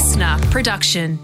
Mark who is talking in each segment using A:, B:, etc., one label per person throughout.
A: listener production.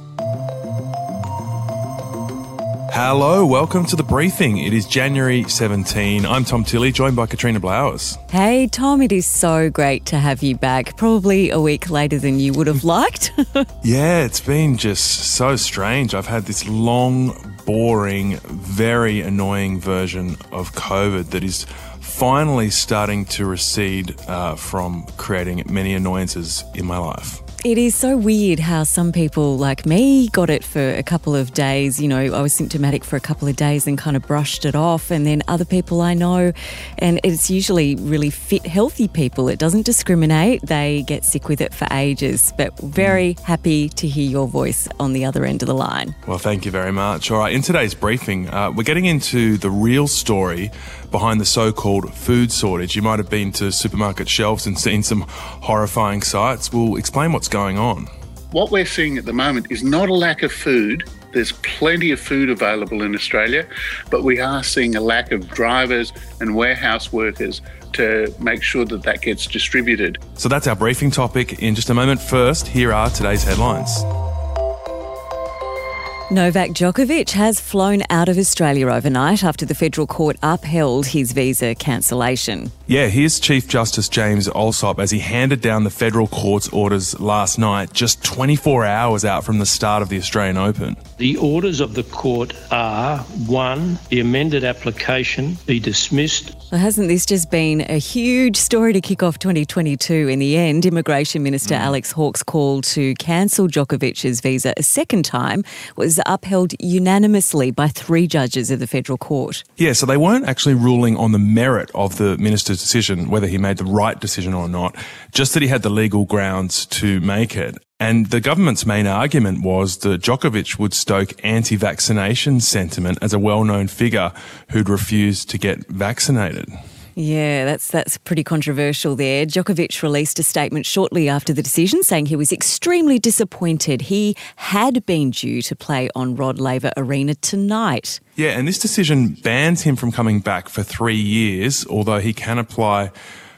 B: Hello, welcome to the briefing. It is January 17. I'm Tom Tilley, joined by Katrina Blowers.
C: Hey, Tom, it is so great to have you back. Probably a week later than you would have liked.
B: yeah, it's been just so strange. I've had this long, boring, very annoying version of COVID that is finally starting to recede uh, from creating many annoyances in my life.
C: It is so weird how some people like me got it for a couple of days. You know, I was symptomatic for a couple of days and kind of brushed it off. And then other people I know, and it's usually really fit, healthy people. It doesn't discriminate. They get sick with it for ages. But very happy to hear your voice on the other end of the line.
B: Well, thank you very much. All right, in today's briefing, uh, we're getting into the real story behind the so called food shortage. You might have been to supermarket shelves and seen some horrifying sights. We'll explain what's going on.
D: What we're seeing at the moment is not a lack of food. There's plenty of food available in Australia, but we are seeing a lack of drivers and warehouse workers to make sure that that gets distributed.
B: So that's our briefing topic. In just a moment, first, here are today's headlines.
C: Novak Djokovic has flown out of Australia overnight after the federal court upheld his visa cancellation.
B: Yeah, here's Chief Justice James Allsop as he handed down the federal court's orders last night, just 24 hours out from the start of the Australian Open.
E: The orders of the court are one, the amended application be dismissed.
C: Well, hasn't this just been a huge story to kick off 2022? In the end, Immigration Minister mm. Alex Hawke's call to cancel Djokovic's visa a second time was upheld unanimously by three judges of the federal court.
B: Yeah, so they weren't actually ruling on the merit of the minister's decision, whether he made the right decision or not, just that he had the legal grounds to make it. And the government's main argument was that Djokovic would stoke anti-vaccination sentiment as a well-known figure who'd refused to get vaccinated.
C: Yeah, that's that's pretty controversial there. Djokovic released a statement shortly after the decision saying he was extremely disappointed. He had been due to play on Rod Laver Arena tonight.
B: Yeah, and this decision bans him from coming back for 3 years, although he can apply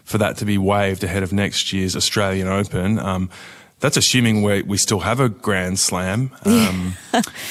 B: for that to be waived ahead of next year's Australian Open. Um, that's assuming we we still have a Grand Slam. Um,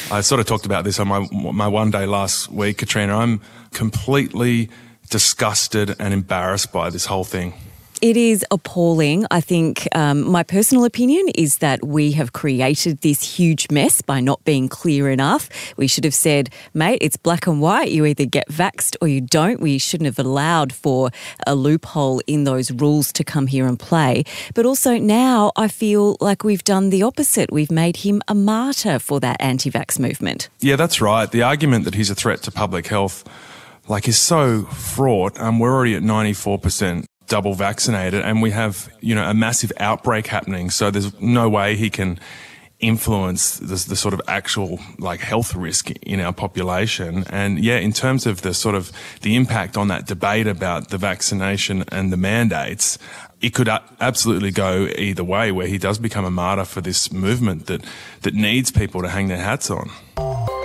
B: I sort of talked about this on my my one day last week, Katrina. I'm completely disgusted and embarrassed by this whole thing.
C: It is appalling. I think um, my personal opinion is that we have created this huge mess by not being clear enough. We should have said, mate, it's black and white. You either get vaxed or you don't. We shouldn't have allowed for a loophole in those rules to come here and play. But also now I feel like we've done the opposite. We've made him a martyr for that anti vax movement.
B: Yeah, that's right. The argument that he's a threat to public health like is so fraught. Um, we're already at 94% double vaccinated and we have, you know, a massive outbreak happening. So there's no way he can influence the, the, sort of actual like health risk in our population. And yeah, in terms of the sort of the impact on that debate about the vaccination and the mandates, it could absolutely go either way where he does become a martyr for this movement that, that needs people to hang their hats on.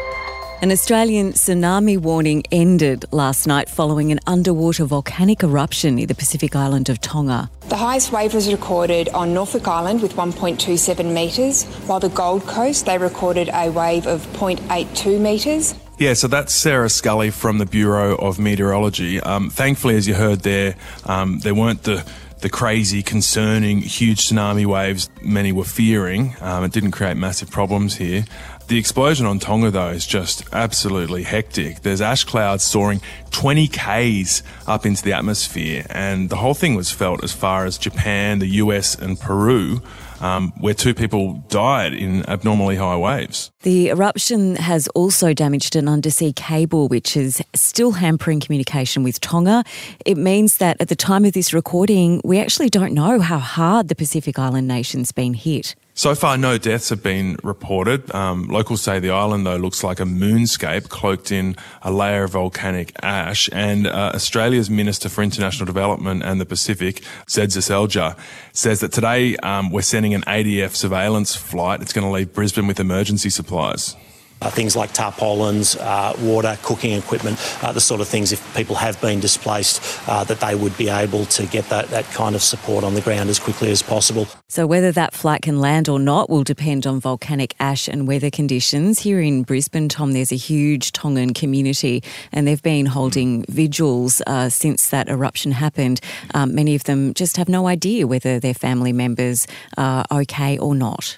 C: An Australian tsunami warning ended last night following an underwater volcanic eruption near the Pacific island of Tonga.
F: The highest wave was recorded on Norfolk Island with 1.27 metres, while the Gold Coast they recorded a wave of 0.82 metres.
B: Yeah, so that's Sarah Scully from the Bureau of Meteorology. Um, thankfully, as you heard there, um, there weren't the the crazy, concerning, huge tsunami waves many were fearing. Um, it didn't create massive problems here. The explosion on Tonga, though, is just absolutely hectic. There's ash clouds soaring 20 Ks up into the atmosphere, and the whole thing was felt as far as Japan, the US, and Peru. Um, where two people died in abnormally high waves.
C: The eruption has also damaged an undersea cable, which is still hampering communication with Tonga. It means that at the time of this recording, we actually don't know how hard the Pacific Island nation's been hit.
B: So far, no deaths have been reported. Um, locals say the island, though, looks like a moonscape cloaked in a layer of volcanic ash. And uh, Australia's Minister for International Development and the Pacific, Zed Seselja, says that today um, we're sending an ADF surveillance flight. It's going to leave Brisbane with emergency supplies.
A: Uh, things like tarpaulins, uh, water, cooking equipment, uh, the sort of things if people have been displaced, uh, that they would be able to get that, that kind of support on the ground as quickly as possible.
C: So, whether that flight can land or not will depend on volcanic ash and weather conditions. Here in Brisbane, Tom, there's a huge Tongan community, and they've been holding vigils uh, since that eruption happened. Um, many of them just have no idea whether their family members are okay or not.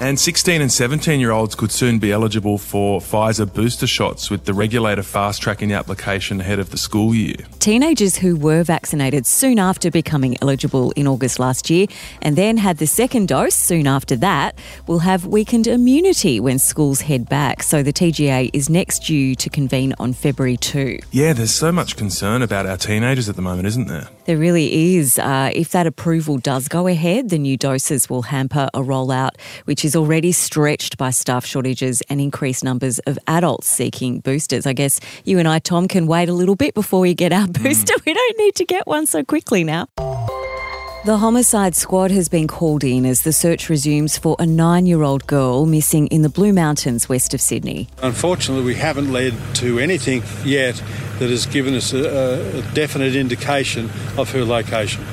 B: And 16 and 17 year olds could soon be eligible for Pfizer booster shots, with the regulator fast tracking the application ahead of the school year.
C: Teenagers who were vaccinated soon after becoming eligible in August last year and then had the second dose soon after that will have weakened immunity when schools head back. So the TGA is next due to convene on February 2.
B: Yeah, there's so much concern about our teenagers at the moment, isn't there?
C: There really is. Uh, if that approval does go ahead, the new doses will hamper a rollout, which is already stretched by staff shortages and increased numbers of adults seeking boosters. I guess you and I, Tom, can wait a little bit before we get our booster. Mm. We don't need to get one so quickly now. The homicide squad has been called in as the search resumes for a nine year old girl missing in the Blue Mountains west of Sydney.
G: Unfortunately, we haven't led to anything yet that has given us a, a definite indication of her location.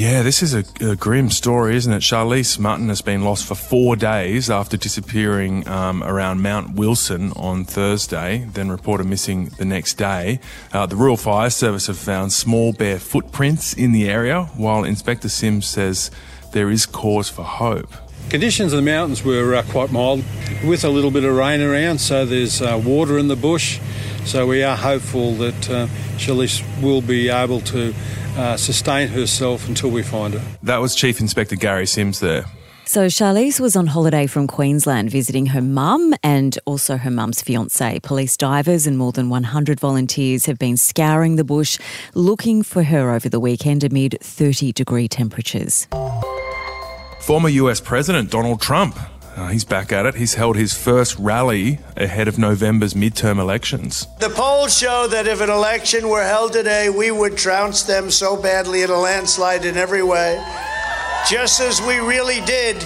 B: Yeah, this is a, a, grim story, isn't it? Charlise Mutten has been lost for four days after disappearing um, around Mount Wilson on Thursday, then reported missing the next day. Uh, the Rural Fire Service have found small bare footprints in the area, while Inspector Sims says there is cause for hope.
G: Conditions in the mountains were uh, quite mild, with a little bit of rain around, so there's uh, water in the bush. So we are hopeful that uh, Charlize will be able to uh, sustain herself until we find her.
B: That was Chief Inspector Gary Sims there.
C: So Charlise was on holiday from Queensland visiting her mum and also her mum's fiance. Police divers and more than 100 volunteers have been scouring the bush looking for her over the weekend amid 30 degree temperatures.
B: Former US President Donald Trump uh, he's back at it. He's held his first rally ahead of November's midterm elections.
H: The polls show that if an election were held today, we would trounce them so badly in a landslide in every way, just as we really did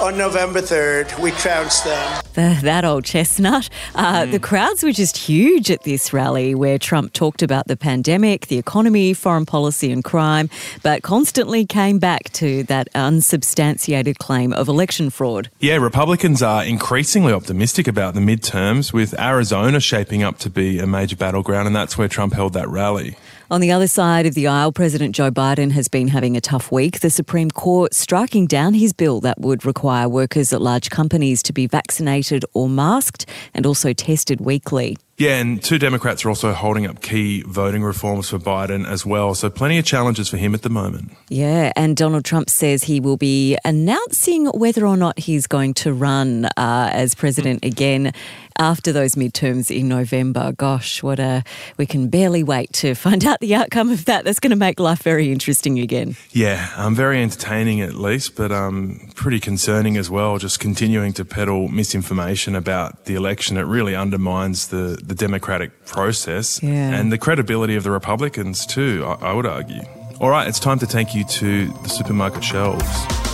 H: on November 3rd. We trounced them.
C: The, that old chestnut. Uh, mm. The crowds were just huge at this rally where Trump talked about the pandemic, the economy, foreign policy, and crime, but constantly came back to that unsubstantiated claim of election fraud.
B: Yeah, Republicans are increasingly optimistic about the midterms, with Arizona shaping up to be a major battleground, and that's where Trump held that rally.
C: On the other side of the aisle, President Joe Biden has been having a tough week. The Supreme Court striking down his bill that would require workers at large companies to be vaccinated or masked and also tested weekly.
B: Yeah, and two Democrats are also holding up key voting reforms for Biden as well. So plenty of challenges for him at the moment.
C: Yeah, and Donald Trump says he will be announcing whether or not he's going to run uh, as president again after those midterms in November. Gosh, what a we can barely wait to find out the outcome of that. That's going to make life very interesting again.
B: Yeah, um, very entertaining at least, but um, pretty concerning as well. Just continuing to peddle misinformation about the election, it really undermines the the democratic process
C: yeah.
B: and the credibility of the Republicans too. I, I would argue. All right, it's time to take you to the supermarket shelves.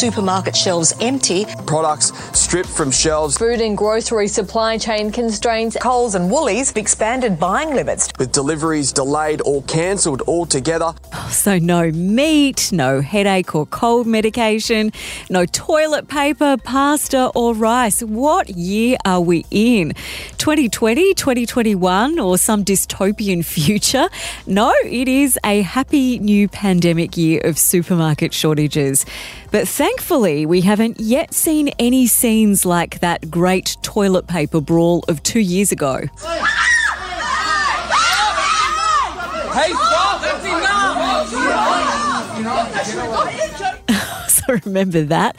I: Supermarket shelves empty.
J: Products stripped from shelves.
K: Food and grocery supply chain constraints.
I: Coles and Woolies expanded buying limits.
J: With deliveries delayed or cancelled altogether.
C: So, no meat, no headache or cold medication, no toilet paper, pasta, or rice. What year are we in? 2020, 2021, or some dystopian future? No, it is a happy new pandemic year of supermarket shortages. But thankfully, we haven't yet seen any scenes like that great toilet paper brawl of two years ago. Hey, stop! That's enough! so remember that.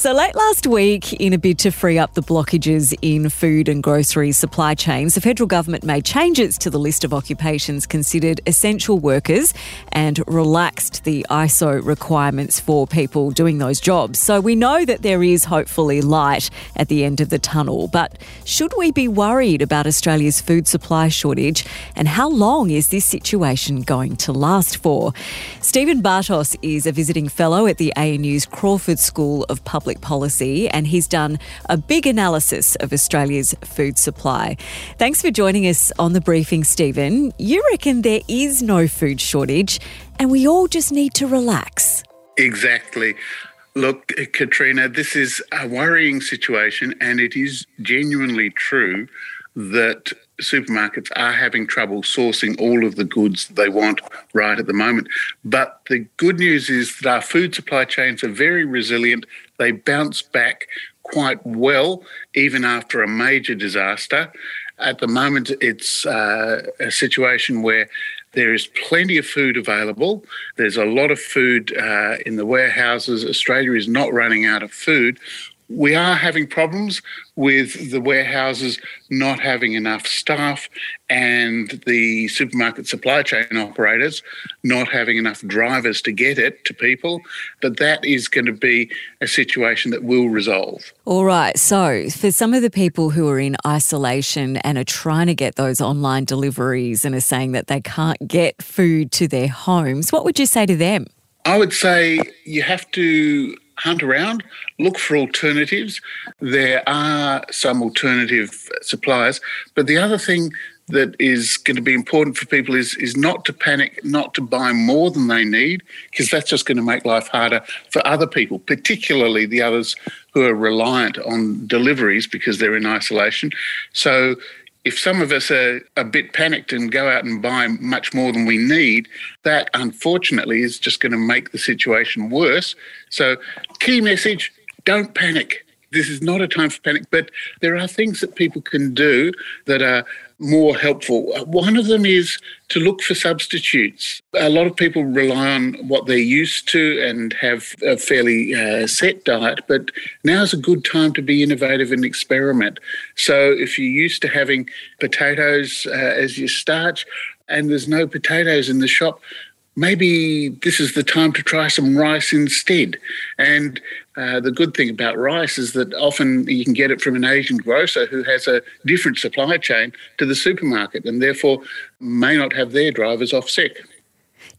C: So, late last week, in a bid to free up the blockages in food and grocery supply chains, the federal government made changes to the list of occupations considered essential workers and relaxed the ISO requirements for people doing those jobs. So, we know that there is hopefully light at the end of the tunnel. But should we be worried about Australia's food supply shortage and how long is this situation going to last for? Stephen Bartos is a visiting fellow at the ANU's Crawford School of Public Policy, and he's done a big analysis of Australia's food supply. Thanks for joining us on the briefing, Stephen. You reckon there is no food shortage, and we all just need to relax.
D: Exactly. Look, Katrina, this is a worrying situation, and it is genuinely true that supermarkets are having trouble sourcing all of the goods they want right at the moment. But the good news is that our food supply chains are very resilient. They bounce back quite well, even after a major disaster. At the moment, it's uh, a situation where there is plenty of food available. There's a lot of food uh, in the warehouses. Australia is not running out of food. We are having problems with the warehouses not having enough staff and the supermarket supply chain operators not having enough drivers to get it to people. But that is going to be a situation that will resolve.
C: All right. So, for some of the people who are in isolation and are trying to get those online deliveries and are saying that they can't get food to their homes, what would you say to them?
D: I would say you have to hunt around, look for alternatives. There are some alternative suppliers, but the other thing that is going to be important for people is is not to panic, not to buy more than they need, because that's just going to make life harder for other people, particularly the others who are reliant on deliveries because they're in isolation. So if some of us are a bit panicked and go out and buy much more than we need, that unfortunately is just going to make the situation worse. So, key message don't panic. This is not a time for panic, but there are things that people can do that are more helpful. One of them is to look for substitutes. A lot of people rely on what they're used to and have a fairly uh, set diet, but now's a good time to be innovative and experiment. So if you're used to having potatoes uh, as your starch and there's no potatoes in the shop, maybe this is the time to try some rice instead. And uh, the good thing about rice is that often you can get it from an Asian grocer who has a different supply chain to the supermarket and therefore may not have their drivers off sick.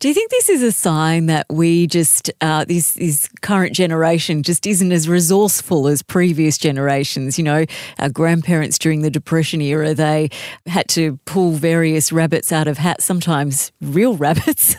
C: Do you think this is a sign that we just, uh, this, this current generation just isn't as resourceful as previous generations? You know, our grandparents during the Depression era, they had to pull various rabbits out of hats, sometimes real rabbits,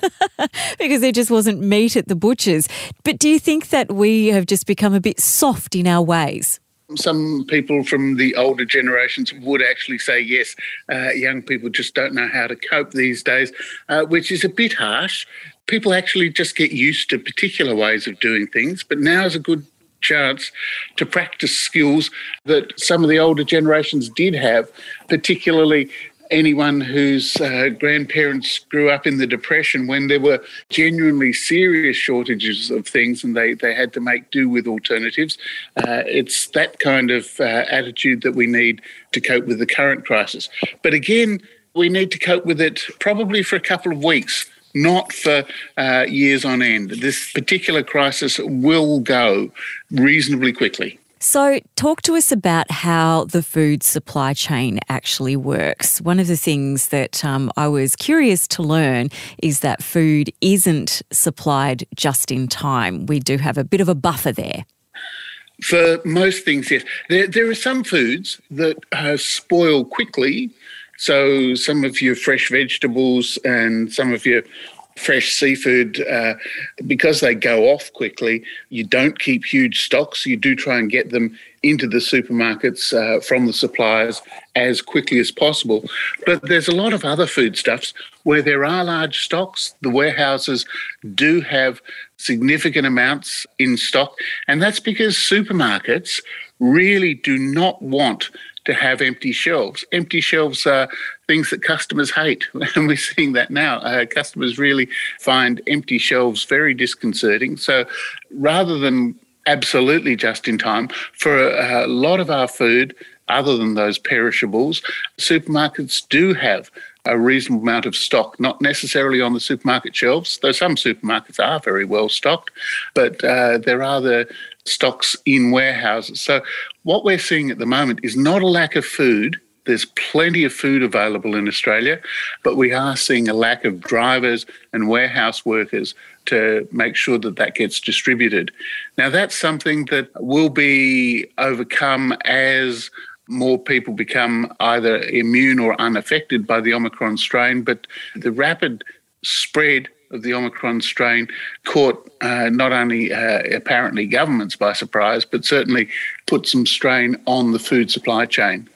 C: because there just wasn't meat at the butchers. But do you think that we have just become a bit soft in our ways?
D: Some people from the older generations would actually say yes, uh, young people just don't know how to cope these days, uh, which is a bit harsh. People actually just get used to particular ways of doing things, but now is a good chance to practice skills that some of the older generations did have, particularly anyone whose uh, grandparents grew up in the Depression when there were genuinely serious shortages of things and they, they had to make do with alternatives. Uh, it's that kind of uh, attitude that we need to cope with the current crisis. But again, we need to cope with it probably for a couple of weeks not for uh, years on end. This particular crisis will go reasonably quickly.
C: So, talk to us about how the food supply chain actually works. One of the things that um, I was curious to learn is that food isn't supplied just in time. We do have a bit of a buffer there.
D: For most things, yes. There, there are some foods that uh, spoil quickly. So, some of your fresh vegetables and some of your fresh seafood, uh, because they go off quickly, you don't keep huge stocks. You do try and get them into the supermarkets uh, from the suppliers as quickly as possible. But there's a lot of other foodstuffs where there are large stocks. The warehouses do have significant amounts in stock, and that's because supermarkets really do not want to have empty shelves. Empty shelves are things that customers hate, and we're seeing that now. Uh, customers really find empty shelves very disconcerting. So rather than absolutely just in time. For a, a lot of our food, other than those perishables, supermarkets do have a reasonable amount of stock, not necessarily on the supermarket shelves, though some supermarkets are very well stocked, but uh, there are the stocks in warehouses. So, what we're seeing at the moment is not a lack of food. There's plenty of food available in Australia, but we are seeing a lack of drivers and warehouse workers to make sure that that gets distributed. Now, that's something that will be overcome as more people become either immune or unaffected by the Omicron strain, but the rapid spread of the Omicron strain caught uh, not only uh, apparently governments by surprise, but certainly put some strain on the food supply chain.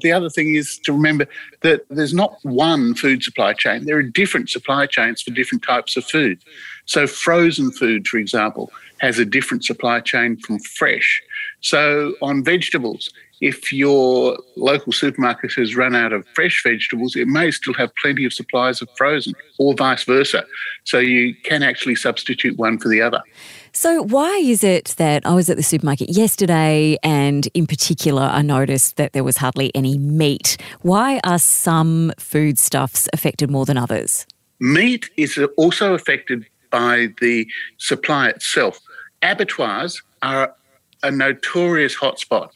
D: The other thing is to remember that there's not one food supply chain. There are different supply chains for different types of food. So, frozen food, for example, has a different supply chain from fresh. So, on vegetables, if your local supermarket has run out of fresh vegetables, it may still have plenty of supplies of frozen, or vice versa. So you can actually substitute one for the other.
C: So, why is it that I was at the supermarket yesterday and in particular I noticed that there was hardly any meat? Why are some foodstuffs affected more than others?
D: Meat is also affected by the supply itself. Abattoirs are a notorious hotspot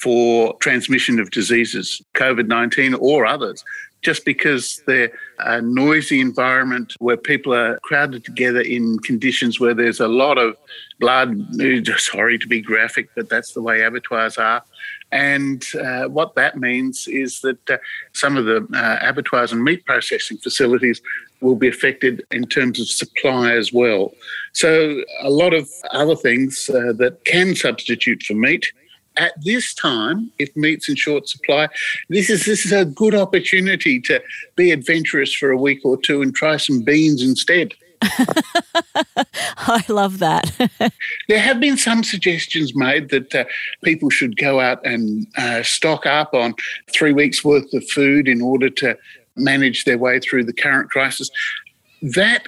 D: for transmission of diseases, COVID 19 or others, just because they're a noisy environment where people are crowded together in conditions where there's a lot of blood. Sorry to be graphic, but that's the way abattoirs are. And uh, what that means is that uh, some of the uh, abattoirs and meat processing facilities will be affected in terms of supply as well. So, a lot of other things uh, that can substitute for meat at this time, if meat's in short supply, this is this is a good opportunity to be adventurous for a week or two and try some beans instead.
C: I love that.
D: there have been some suggestions made that uh, people should go out and uh, stock up on three weeks' worth of food in order to manage their way through the current crisis. That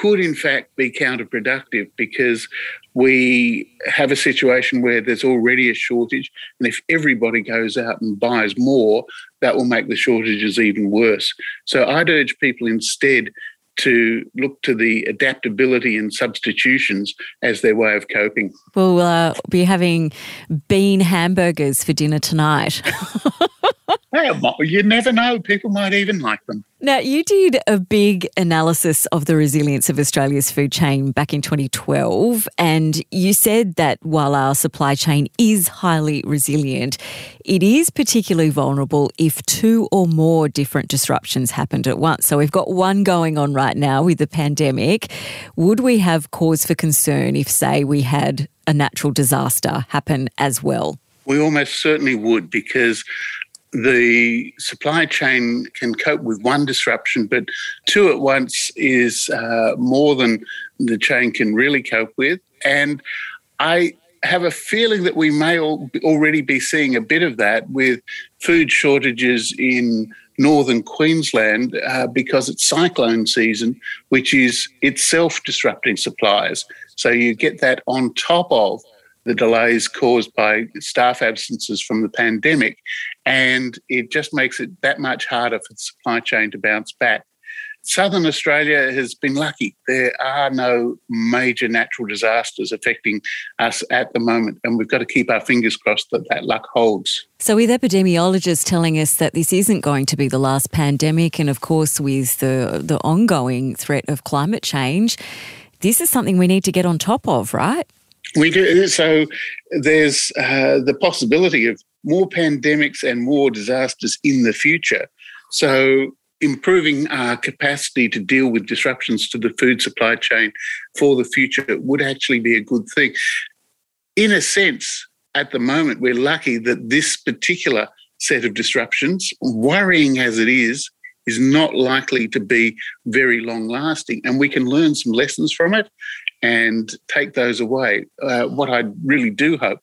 D: could in fact be counterproductive because we have a situation where there's already a shortage. And if everybody goes out and buys more, that will make the shortages even worse. So I'd urge people instead to look to the adaptability and substitutions as their way of coping.
C: We'll uh, be having bean hamburgers for dinner tonight.
D: you never know. People might even like them.
C: Now, you did a big analysis of the resilience of Australia's food chain back in 2012, and you said that while our supply chain is highly resilient, it is particularly vulnerable if two or more different disruptions happened at once. So we've got one going on right now with the pandemic. Would we have cause for concern if, say, we had a natural disaster happen as well?
D: We almost certainly would because the supply chain can cope with one disruption, but two at once is uh, more than the chain can really cope with. And I have a feeling that we may already be seeing a bit of that with food shortages in northern Queensland uh, because it's cyclone season, which is itself disrupting supplies. So you get that on top of the delays caused by staff absences from the pandemic. And it just makes it that much harder for the supply chain to bounce back. Southern Australia has been lucky. There are no major natural disasters affecting us at the moment, and we've got to keep our fingers crossed that that luck holds.
C: So, with epidemiologists telling us that this isn't going to be the last pandemic, and of course, with the, the ongoing threat of climate change, this is something we need to get on top of, right?
D: We do. So there's uh, the possibility of more pandemics and more disasters in the future. So improving our capacity to deal with disruptions to the food supply chain for the future would actually be a good thing. In a sense, at the moment, we're lucky that this particular set of disruptions, worrying as it is, is not likely to be very long lasting. And we can learn some lessons from it and take those away. Uh, what I really do hope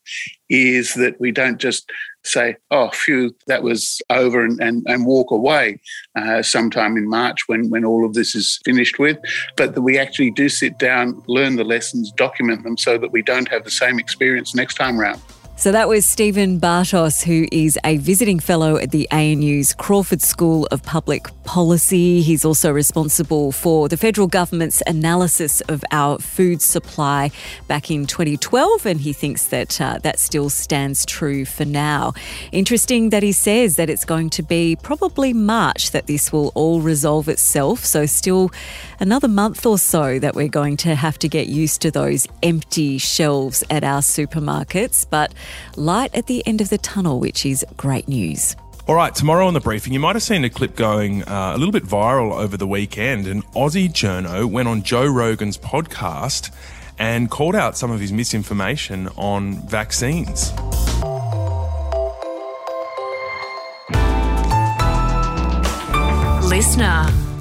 D: is that we don't just say, oh, phew, that was over and, and, and walk away uh, sometime in March when, when all of this is finished with, but that we actually do sit down, learn the lessons, document them so that we don't have the same experience next time around.
C: So that was Stephen Bartos, who is a visiting fellow at the ANU's Crawford School of Public Policy. He's also responsible for the federal government's analysis of our food supply back in 2012, and he thinks that uh, that still stands true for now. Interesting that he says that it's going to be probably March that this will all resolve itself. So, still another month or so that we're going to have to get used to those empty shelves at our supermarkets. But light at the end of the tunnel, which is great news.
B: All right, tomorrow on the briefing, you might have seen a clip going uh, a little bit viral over the weekend. An Aussie journo went on Joe Rogan's podcast and called out some of his misinformation on vaccines.
L: Listener.